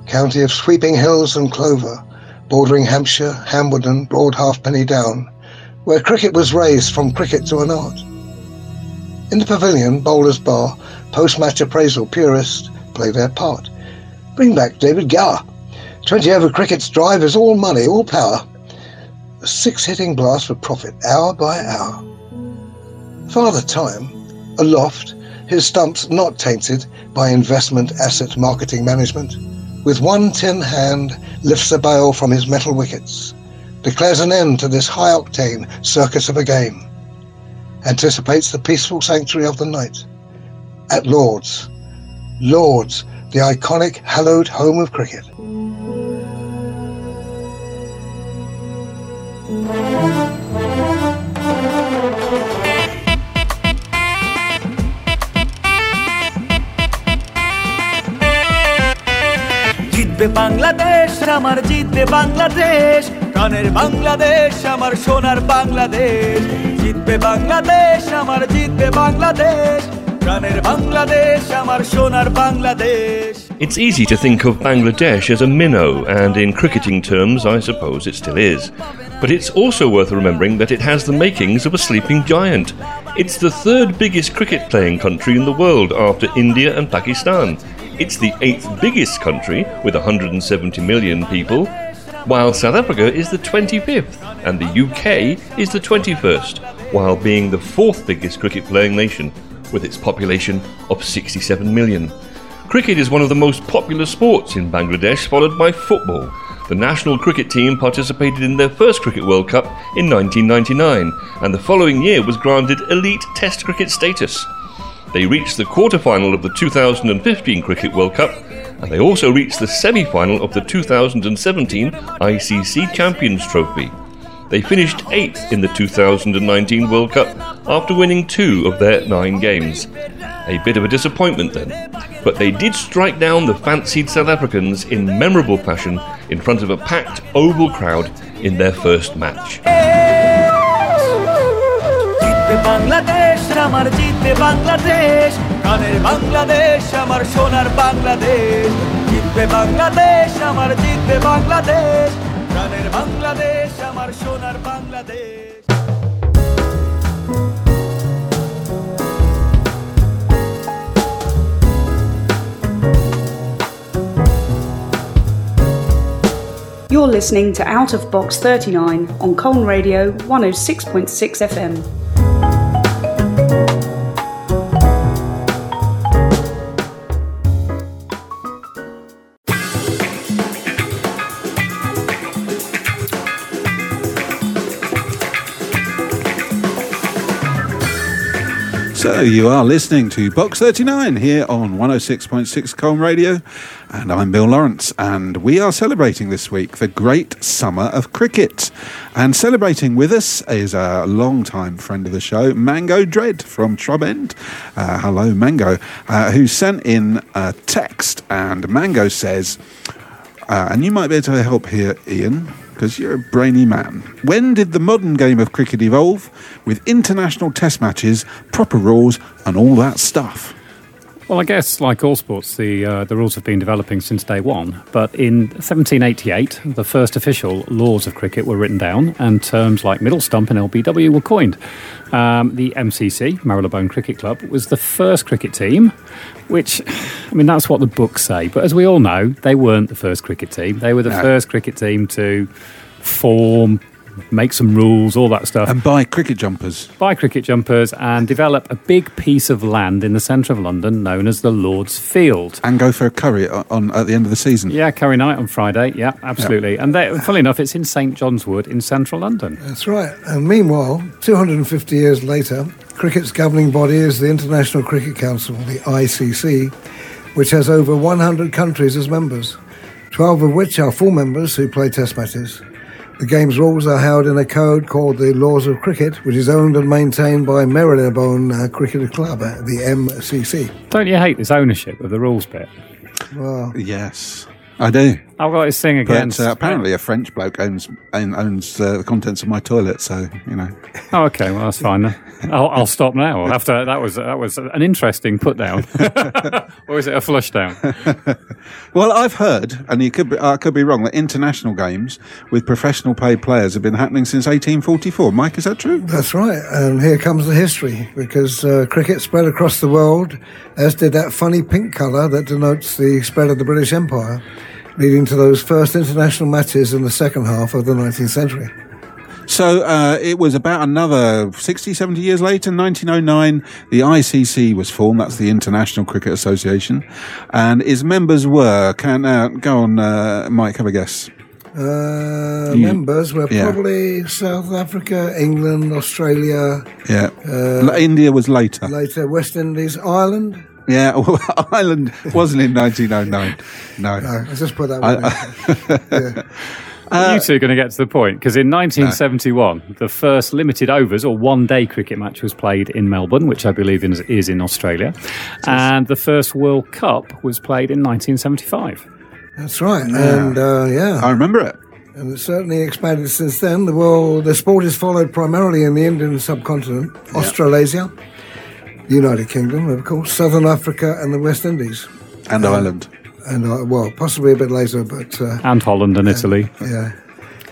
county of sweeping hills and clover, bordering Hampshire, Hambledon, Broad Halfpenny Down, where cricket was raised from cricket to an art. In the pavilion, bowlers bar, post-match appraisal purists play their part. Bring back David Gower. 20 over cricket's drive is all money, all power. A six-hitting blast for profit, hour by hour. Father Time, aloft, his stumps not tainted by investment asset marketing management, with one tin hand lifts a bail from his metal wickets, declares an end to this high-octane circus of a game, anticipates the peaceful sanctuary of the night. At Lord's, Lord's, the iconic, hallowed home of cricket. জিতবে বাংলাদেশ আমার জিতবে বাংলাদেশ প্রাণের বাংলাদেশ আমার সোনার বাংলাদেশ জিতবে বাংলাদেশ আমার জিতবে বাংলাদেশ প্রাণের বাংলাদেশ আমার সোনার Bangladesh It's easy to think of Bangladesh as a minnow, and in cricketing terms, I suppose it still is. But it's also worth remembering that it has the makings of a sleeping giant. It's the third biggest cricket playing country in the world after India and Pakistan. It's the eighth biggest country with 170 million people, while South Africa is the 25th and the UK is the 21st, while being the fourth biggest cricket playing nation with its population of 67 million. Cricket is one of the most popular sports in Bangladesh, followed by football. The national cricket team participated in their first Cricket World Cup in 1999, and the following year was granted elite Test cricket status. They reached the quarter final of the 2015 Cricket World Cup, and they also reached the semi final of the 2017 ICC Champions Trophy. They finished eighth in the 2019 World Cup after winning two of their nine games. A bit of a disappointment then, but they did strike down the fancied South Africans in memorable fashion in front of a packed oval crowd in their first match. জিতবে বাংলাদেশ আমার জিতবে বাংলাদেশ প্রাণের বাংলাদেশ আমার সোনার বাংলাদেশ জিতবে বাংলাদেশ আমার জিতবে বাংলাদেশ প্রাণের বাংলাদেশ আমার সোনার Bangladesh You're listening to Out of Box 39 on Colne Radio 106.6 FM. So you are listening to Box 39 here on 106.6 Colne Radio, and I'm Bill Lawrence, and we are celebrating this week the great summer of cricket. And celebrating with us is a long-time friend of the show, Mango Dread from Trub End. Uh, hello, Mango, uh, who sent in a text, and Mango says, uh, and you might be able to help here, Ian. Because you're a brainy man. When did the modern game of cricket evolve with international test matches, proper rules, and all that stuff? Well, I guess, like all sports, the uh, the rules have been developing since day one. But in 1788, the first official laws of cricket were written down, and terms like middle stump and LBW were coined. Um, the MCC, Marylebone Cricket Club, was the first cricket team, which, I mean, that's what the books say. But as we all know, they weren't the first cricket team. They were the No. first cricket team to form, make some rules, all that stuff. And buy cricket jumpers. buy cricket jumpers and develop a big piece of land in the centre of London known as the Lord's Field. And go for a curry on, on at the end of the season. Yeah, Curry Night on Friday. Yeah, absolutely. And they, funnily enough, it's in St John's Wood in central London. That's right. And meanwhile, 250 years later, cricket's governing body is the International Cricket Council, the ICC, which has over 100 countries as members, 12 of which are full members who play test matches. The game's rules are held in a code called the Laws of Cricket, which is owned and maintained by Marylebone uh, Cricket Club, uh, the MCC. Don't you hate this ownership of the rules bit? Well, Yes, I do. I've got this thing against. But uh, apparently, a French bloke owns own- owns uh, the contents of my toilet, so you know. Oh, okay. Well, that's fine. then. I'll, I'll stop now. After that was that was an interesting put down, or is it a flush down? Well, I've heard, and you could be, I could be wrong, that international games with professional paid players have been happening since 1844. Mike, is that true? That's right. And here comes the history because uh, cricket spread across the world, as did that funny pink colour that denotes the spread of the British Empire, leading to those first international matches in the second half of the 19th century. So uh, it was about another 60, 70 years later, 1909, the ICC was formed. That's the International Cricket Association. And its members were, can, uh, go on, uh, Mike, have a guess. Uh, You- members were yeah. probably South Africa, England, Australia, Yeah. Uh, India was later. later West Indies, Ireland. Yeah, well, Ireland wasn't in 1909. No. No, I just put that I- one in. Uh, you two are going to get to the point because in 1971, the first limited overs or one day cricket match was played in Melbourne, which I believe is, is in Australia, and the first World Cup was played in 1975. That's right. Yeah. And uh, yeah. I remember it. And it's certainly expanded since then. The world, the sport is followed primarily in the Indian subcontinent, Australasia, the United Kingdom, of course, Southern Africa, and the West Indies. And Ireland. And uh, well, possibly a bit later, but uh, And Holland and Italy. yeah.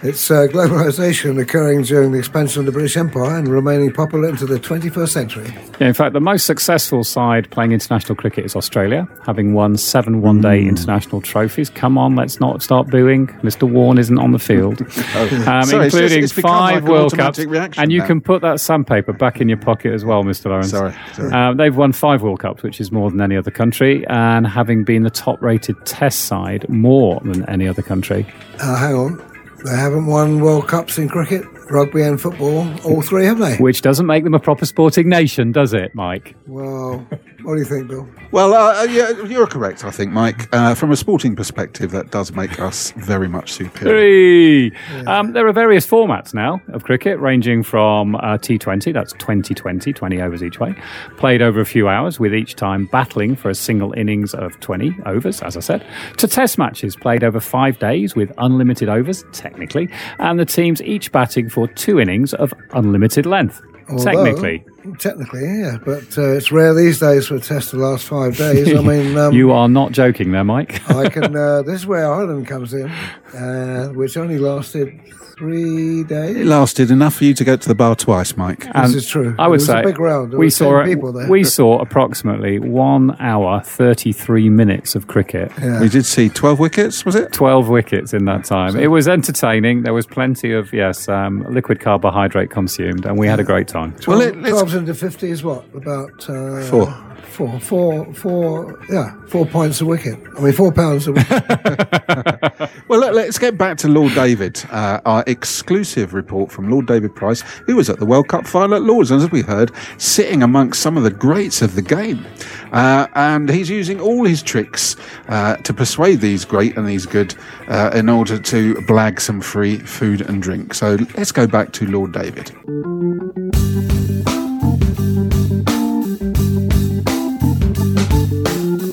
It's uh, globalization occurring during the expansion of the British Empire and remaining popular into the 21st century. Yeah, in fact, the most successful side playing international cricket is Australia, having won seven one day international trophies. Come on, let's not start booing. Mr. Warner isn't on the field. um, Sorry, it's just- including it's five like World Cups. And you now. can put that sandpaper back in your pocket as well, Mr. Lawrence. Sorry, sorry. Um, they've won five World Cups, which is more than any other country, and having been the top rated test side more than any other country. Uh, hang on. They haven't won World Cups in cricket, rugby, and football. All three, have they? Which doesn't make them a proper sporting nation, does it, Mike? Well, what do you think, Bill? Well, uh, uh, yeah, you're correct, I think, Mike. Uh, from a sporting perspective, that does make us very much superior. Three. Um, there are various formats now of cricket, ranging from uh, T20, that's 2020, 20 overs each way, played over a few hours, with each time battling for a single innings of 20 overs, as I said, to test matches played over five days with unlimited overs, technically, and the teams each batting for two innings of unlimited length. Although- technically. Technically, yeah, but uh, it's rare these days for a test to last five days. I mean, um, you are not joking there, Mike. I can. Uh, this is where Ireland comes in, uh, which only lasted three days. It lasted enough for you to go to the bar twice, Mike. This is true. I would It was say a big round. There we saw people there. we saw approximately one hour thirty three minutes of cricket. We did see 12 wickets, was it? 12 wickets in that time. It was entertaining. There was plenty of, yes, um, liquid carbohydrate consumed, and we had a great time. Well, 12, let- let's- 12s into 50 is what? About uh, Four. Four, four, four, yeah, four points a wicket. I mean, four pounds a wicket. Well, let, us get back to Lord David, uh, our exclusive report from Lord David Price, who was at the World Cup final at Lords, and as we heard, sitting amongst some of the greats of the game. Uh, and he's using all his tricks uh, to persuade these great and these good uh, in order to blag some free food and drink. So let's go back to Lord David.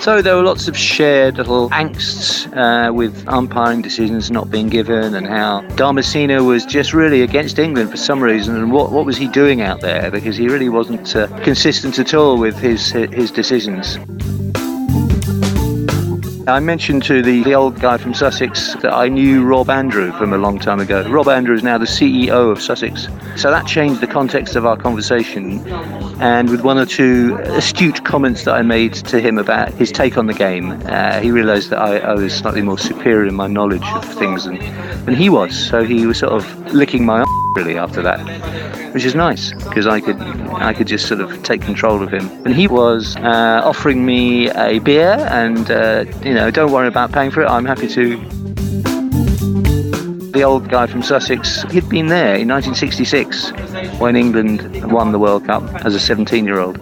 Although there were lots of shared little angsts uh, with umpiring decisions not being given and how Dharmasena was just really against England for some reason and what, what was he doing out there because he really wasn't uh, consistent at all with his his decisions. I mentioned to the, the old guy from Sussex that I knew Rob Andrew from a long time ago. Rob Andrew is now the CEO of Sussex. So that changed the context of our conversation. And with one or two astute comments that I made to him about his take on the game, uh, he realised that I, I, was slightly more superior in my knowledge of things than, than he was. So he was sort of licking my really after that, which is nice because I could I could just sort of take control of him. And he was uh, offering me a beer, and uh, you know, don't worry about paying for it. I'm happy to. The old guy from Sussex, he'd been there in 1966 when England won the World Cup as a 17-year-old.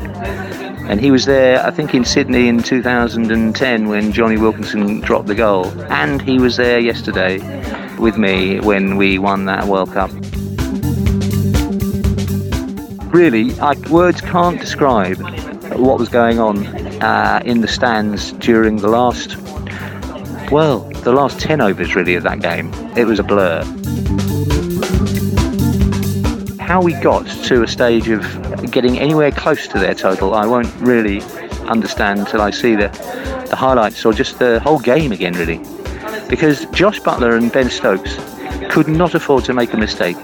And he was there, I think, in Sydney in 2010 when Jonny Wilkinson dropped the goal. And he was there yesterday with me when we won that World Cup really, I, words can't describe what was going on uh, in the stands during the last, well, the last 10 overs really of that game. It was a blur. How we got to a stage of getting anywhere close to their total, I won't really understand until I see the, the highlights or just the whole game again, really. Because Jos Buttler and Ben Stokes could not afford to make a mistake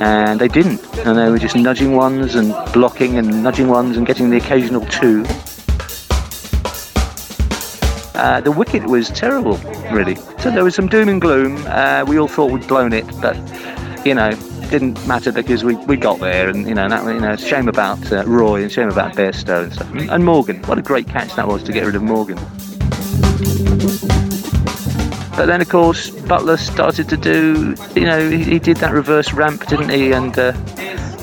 and they didn't. And they were just nudging ones and blocking and nudging ones and getting the occasional two. Uh, the wicket was terrible, really. So there was some doom and gloom. Uh, we all thought we'd blown it, but you know, didn't matter because we, we got there, and you know, that, you know, shame about uh, Roy and shame about Bairstow and stuff, and Morgan. What a great catch that was to get rid of Morgan. But then, of course, Buttler started to do, you know, he, he did that reverse ramp, didn't he? And uh,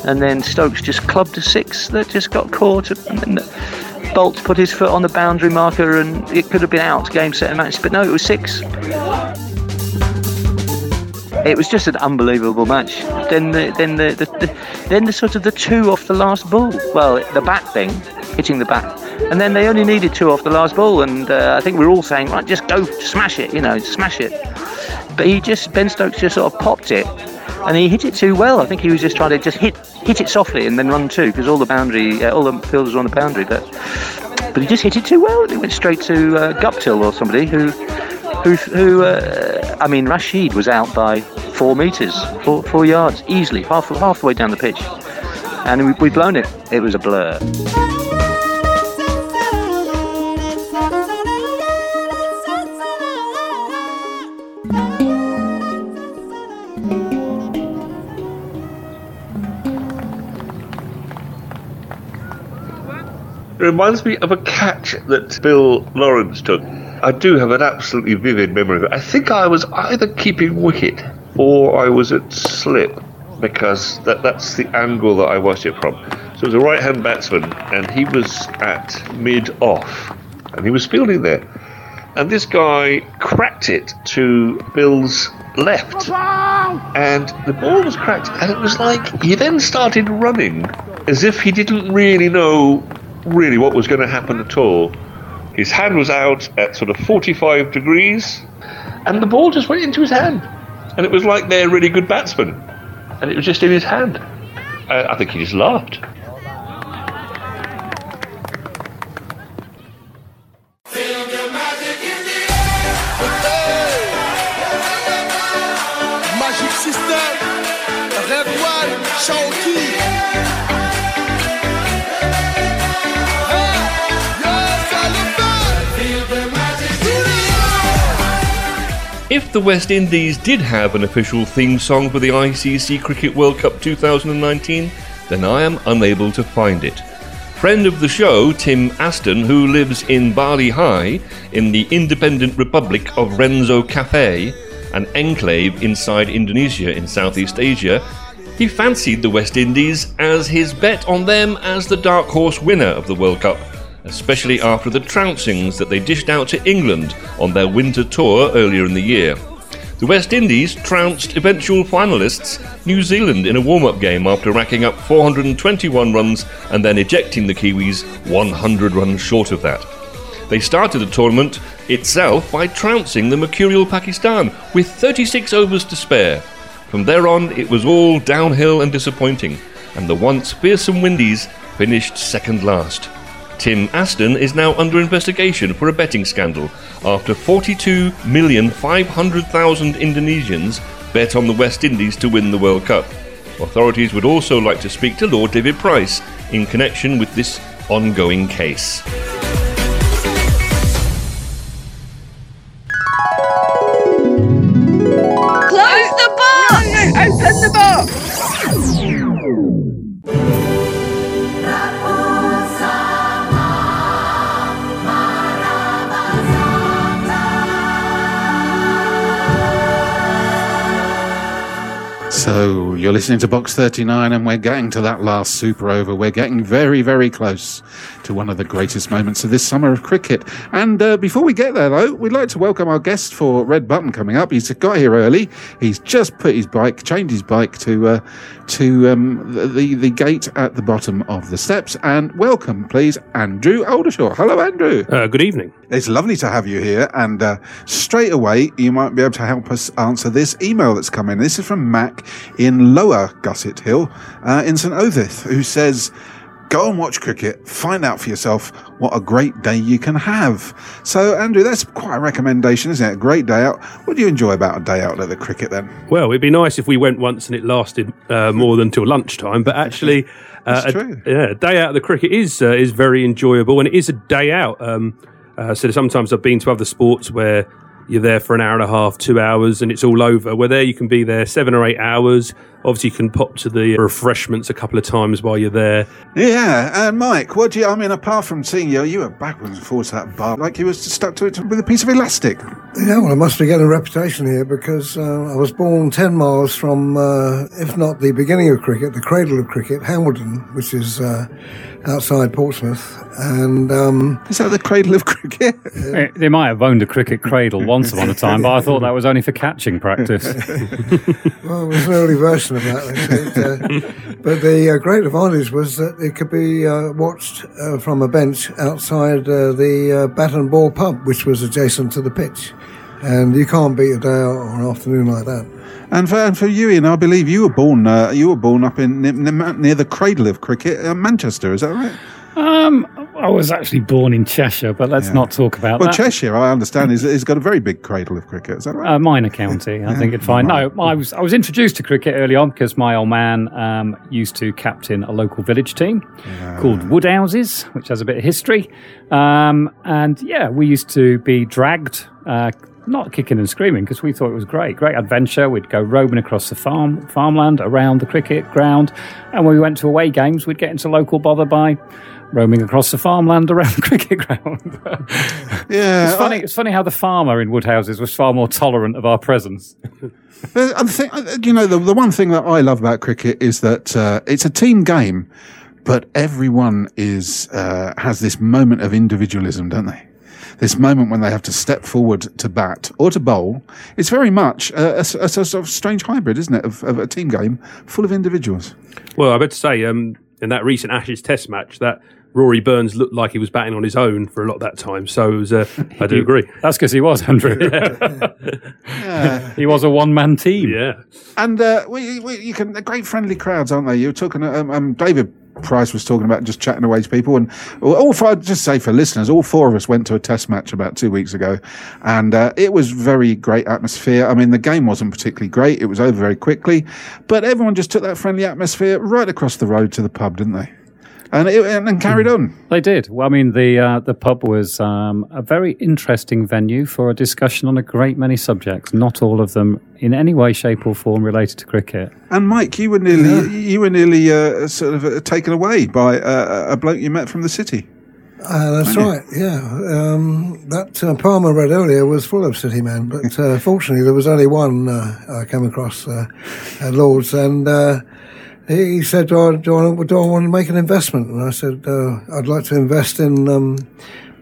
and then Stokes just clubbed a six that just got caught. And Boult put his foot on the boundary marker, and it could have been out, game, set, and match. But no, it was six. It was just an unbelievable match. Then the then the, the, the then the sort of the two off the last ball. Well, the bat thing, hitting the bat and then they only needed two off the last ball, and uh, I think we are all saying, right, just go smash it, you know, smash it. But he just Ben Stokes just sort of popped it, and he hit it too well. I think he was just trying to just hit hit it softly and then run two because all the boundary, uh, all the fielders were on the boundary, but but he just hit it too well. It went straight to uh, Guptill or somebody who who who. Uh, I mean, Rashid was out by four meters, four, four yards easily, half half way down the pitch, and we, we'd blown it. It was a blur. It reminds me of a catch that Bill Lawrence took. I do have an absolutely vivid memory of it. I think I was either keeping wicket or I was at slip because that, that's the angle that I watched it from. So it was a right hand batsman and he was at mid off and he was fielding there. And this guy cracked it to Bill's left. And the ball was cracked and it was like he then started running as if he didn't really know really what was going to happen at all. His hand was out at sort of 45 degrees, and the ball just went into his hand. And it was like they're really good batsmen. And it was just in his hand. I, I think he just laughed. If the West Indies did have an official theme song for the ICC Cricket World Cup 2019, then I am unable to find it. Friend of the show, Tim Aston, who lives in Bali High in the independent republic of Renzo Cafe, an enclave inside Indonesia in Southeast Asia, he fancied the West Indies as his bet on them as the dark horse winner of the World Cup especially after the trouncings that they dished out to England on their winter tour earlier in the year. The West Indies trounced eventual finalists New Zealand in a warm up game after racking up 421 runs and then ejecting the Kiwis 100 runs short of that. They started the tournament itself by trouncing the Mercurial Pakistan with 36 overs to spare. From there on, it was all downhill and disappointing, and the once fearsome Windies finished second last. Tim Aston is now under investigation for a betting scandal after 42,500,000 Indonesians bet on the West Indies to win the World Cup. Authorities would also like to speak to Lord David Price in connection with this ongoing case. So you're listening to Box 39, and we're getting to that last super over. We're getting very, very close to one of the greatest moments of this summer of cricket. And uh, before we get there, though, we'd like to welcome our guest for Red Button coming up. He's got here early. He's just put his bike, changed his bike to uh, to um, the, the the gate at the bottom of the steps. And welcome, please, Andrew Aldershaw. Hello, Andrew. Uh, good evening. It's lovely to have you here. And uh, straight away, you might be able to help us answer this email that's come in. This is from Mac in Lower Gusset Hill uh, in St. Osyth, who says, Go and watch cricket, find out for yourself what a great day you can have. So, Andrew, that's quite a recommendation, isn't it? A great day out. What do you enjoy about a day out at the cricket then? Well, it'd be nice if we went once and it lasted uh, more than till lunchtime, but actually, uh, a- true. yeah, a day out of the cricket is uh, is very enjoyable, and it is a day out. Um, uh, so sometimes I've been to other sports where you're there for an hour and a half, two hours, and it's all over. Where there you can be there seven or eight hours. Obviously, you can pop to the refreshments a couple of times while you're there. Yeah, and Mike, what do you? I mean, apart from seeing you, you were backwards and forwards to that bar like you were stuck to it with a piece of elastic. Yeah, well, I must be getting a reputation here because uh, I was born 10 miles from, uh, if not the beginning of cricket, the cradle of cricket, Hambledon, which is uh, outside Portsmouth. And um, is that the cradle of cricket? They might have owned a cricket cradle once upon a time, but I thought that was only for catching practice. well, it was an early version of that. they uh, but the uh, great advantage was that it could be uh, watched uh, from a bench outside uh, the uh, Bat and Ball pub, which was adjacent to the pitch. And you can't beat a day out or an afternoon like that. And for, and for you, Ian, I believe you were born uh, you were born up in near, near the cradle of cricket, uh, Manchester. Is that right? Um, I was actually born in Cheshire, but let's Yeah. not talk about well, that. Well, Cheshire, I understand, is has got a very big cradle of cricket. Is that right? Uh, minor county, I think it'd fine. No, I was I was introduced to cricket early on because my old man um, used to captain a local village team called Woodhouses, which has a bit of history. Um, and yeah, we used to be dragged, uh, not kicking and screaming because we thought it was great, great adventure. We'd go roaming across the farm farmland around the cricket ground, and when we went to away games, we'd get into local bother by. Roaming across the farmland around the cricket ground. yeah, it's funny. it's funny how the farmer in Woodhouses was far more tolerant of our presence. The thing, uh, you know, the, the one thing that I love about cricket is that uh, it's a team game, but everyone is uh, has this moment of individualism, don't they? This moment when they have to step forward to bat or to bowl. It's very much a, a, a sort of strange hybrid, isn't it, of, of a team game full of individuals. Well, I better say, um, in that recent Ashes Test match, that Rory Burns looked like he was batting on his own for a lot of that time. So it was, uh, I do agree. That's because he was Andrew. he was a one-man team. Yeah. And uh, we, we, you can, they're great friendly crowds, aren't they? You were talking, um, um, David Price was talking about just chatting away to people. And all four, just say for listeners, all four of us went to a test match about two weeks ago. And uh, it was very great atmosphere. I mean, the game wasn't particularly great. It was over very quickly. But everyone just took that friendly atmosphere right across the road to the pub, didn't they? And, it, and, and carried on. They did. Well, I mean, the uh, the pub was um, a very interesting venue for a discussion on a great many subjects. Not all of them in any way, shape, or form related to cricket. And Mike, you were nearly, you were nearly uh, sort of uh, taken away by uh, a bloke you met from the city. Uh, that's right, yeah. Um, that uh, poem I read earlier was full of city men, but uh, fortunately there was only one uh, I came across uh, at Lord's, and uh, he said, do I, do, I, do I want to make an investment? And I said, uh, I'd like to invest in um,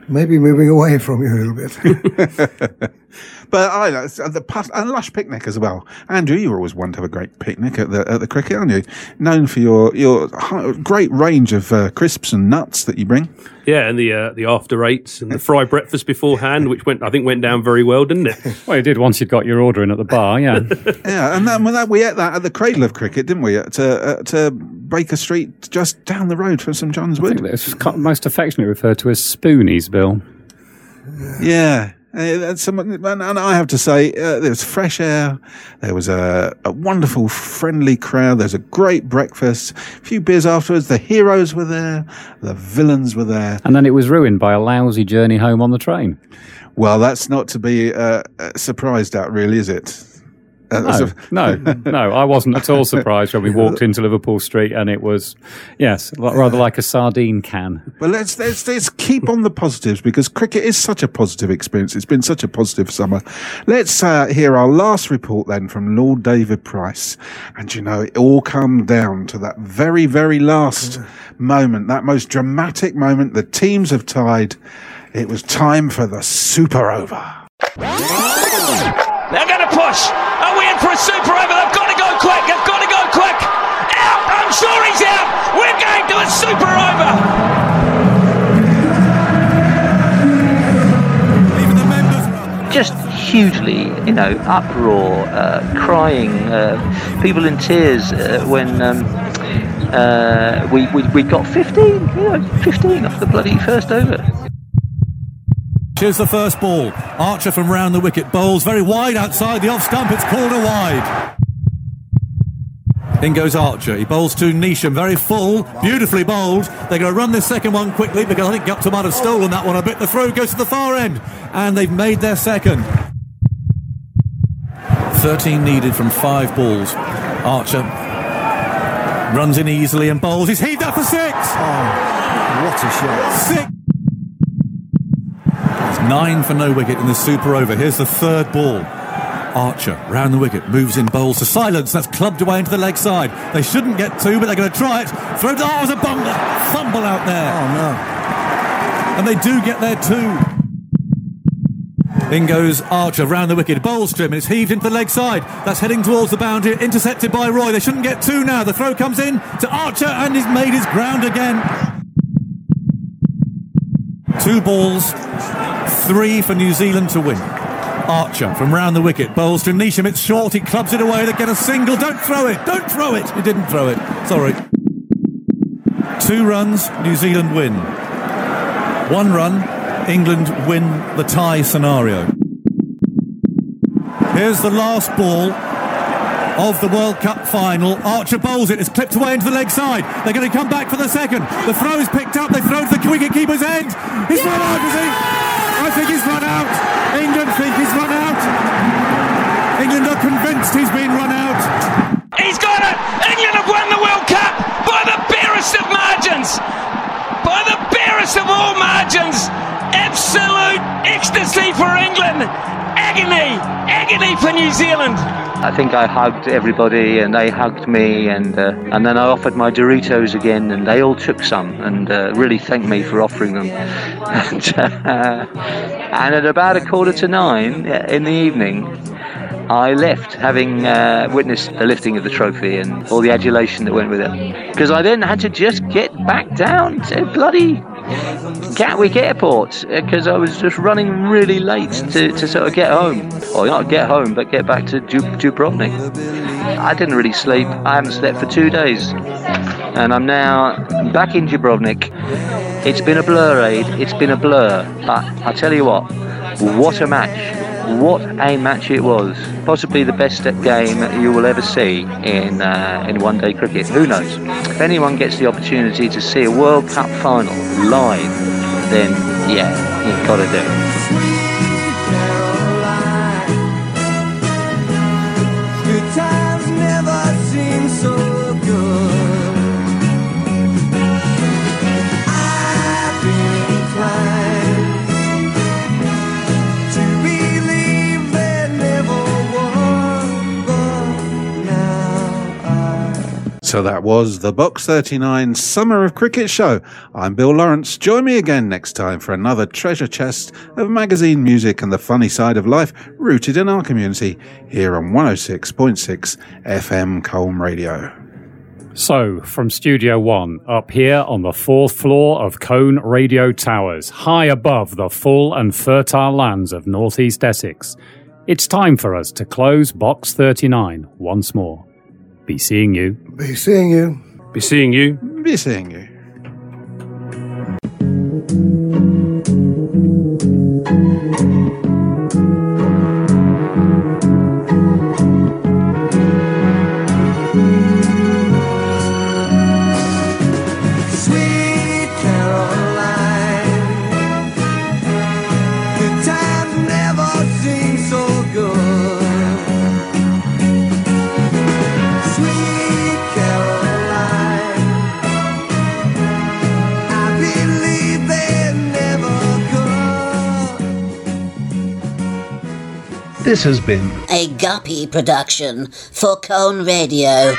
maybe moving away from you a little bit. But I know uh, the put, and lush picnic as well. Andrew, you were always one to have a great picnic at the at the cricket, aren't you? Known for your your hi- great range of uh, crisps and nuts that you bring. Yeah, and the uh, the after eights and the fry breakfast beforehand, which went I think went down very well, didn't it? Well, you did once you'd got your order in at the bar, yeah. yeah, and then when that we ate that at the Cradle of Cricket, didn't we? At, uh, at uh, Baker Street, just down the road from St John's Wood. It's ca- most affectionately referred to as Spoonies, Bill. Yeah. Uh, someone, and and I have to say, uh, there was fresh air. There was a, a wonderful, friendly crowd. There's a great breakfast. A few beers afterwards. The heroes were there. The villains were there. And then it was ruined by a lousy journey home on the train. Well, that's not to be uh, uh, surprised at, really, is it? Uh, that's No, a- no, no. I wasn't at all surprised when we walked into Liverpool Street and it was, yes, rather like a sardine can. But let's, let's let's keep on the positives because cricket is such a positive experience. It's been such a positive summer. Let's uh, hear our last report then from Lord David Price. And you know, it all come down to that very, very last moment, that most dramatic moment. The teams have tied. It was time for the super over. Push. Are we in for a super over? They've got to go quick. They've got to go quick. Out. I'm sure he's out. We're going to a super over. just hugely, you know, uproar, uh, crying, uh, people in tears uh, when um, uh, we, we we got 15, you know, 15 off the bloody first over. Here's the first ball. Archer from round the wicket bowls very wide outside the off stump. It's corner wide. In goes Archer. He bowls to Neesham, very full, beautifully bowled. They're going to run this second one quickly because I think Guptill might have stolen that one a bit. The throw goes to the far end, and they've made their second. 13 needed from five balls. Archer runs in easily and bowls. He's heaved that for six. Oh, what a shot. Six. Nine for no wicket in the super over. Here's the third ball. Archer round the wicket, moves in, bowls to silence. That's clubbed away into the leg side. They shouldn't get two, but they're going to try it. Throw. Oh, there's a bumble, fumble out there. Oh no! And they do get there too. In goes Archer round the wicket, bowls and it's heaved into the leg side. That's heading towards the boundary, intercepted by Roy. They shouldn't get two now. The throw comes in to Archer, and he's made his ground again. Two balls, three for New Zealand to win. Archer from round the wicket, bowls to Neesham. It's short. He clubs it away. They get a single. Don't throw it. Don't throw it. He didn't throw it. Sorry. Two runs, New Zealand win. One run, England win the tie scenario. Here's the last ball of the World Cup final. Archer bowls it. It's clipped away into the leg side. They're going to come back for the second. The throw is picked up. They throw to the wicket keeper's end. He's run out, is he? Think he's run out. England think he's run out. England are convinced he's been run out. He's got it. England have won the World Cup by the barest of margins. By the barest of all margins. Absolute ecstasy for England. Agony. Agony for New Zealand. I think I hugged everybody, and they hugged me, and uh, and then I offered my Doritos again, and they all took some, and uh, really thanked me for offering them. and, uh, and at about a quarter to nine uh, in the evening, I left, having uh, witnessed the lifting of the trophy and all the adulation that went with it. Because I then had to just get back down to bloody Gatwick Airport uh, because I was just running really late to, to sort of get home. Or not get home, but get back to Dub- Dubrovnik. I didn't really sleep. I haven't slept for two days. And I'm now back in Dubrovnik. It's been a blur, Aid. It's been a blur. But I tell you what, what a match. What a match it was. Possibly the best game you will ever see in uh, in one day cricket. Who knows? If anyone gets the opportunity to see a World Cup final live, then yeah, you've got to do it. So that was the Box 39 Summer of Cricket show. I'm Bill Lawrence. Join me again next time for another treasure chest of magazine music and the funny side of life rooted in our community here on 106.6 FM Colne Radio. So, from Studio One, up here on the fourth floor of Colne Radio Towers, high above the full and fertile lands of northeast Essex, it's time for us to close Box 39 once more. Be seeing you. Be seeing you. Be seeing you. Be seeing you. This has been A Guppy production for Colne Radio.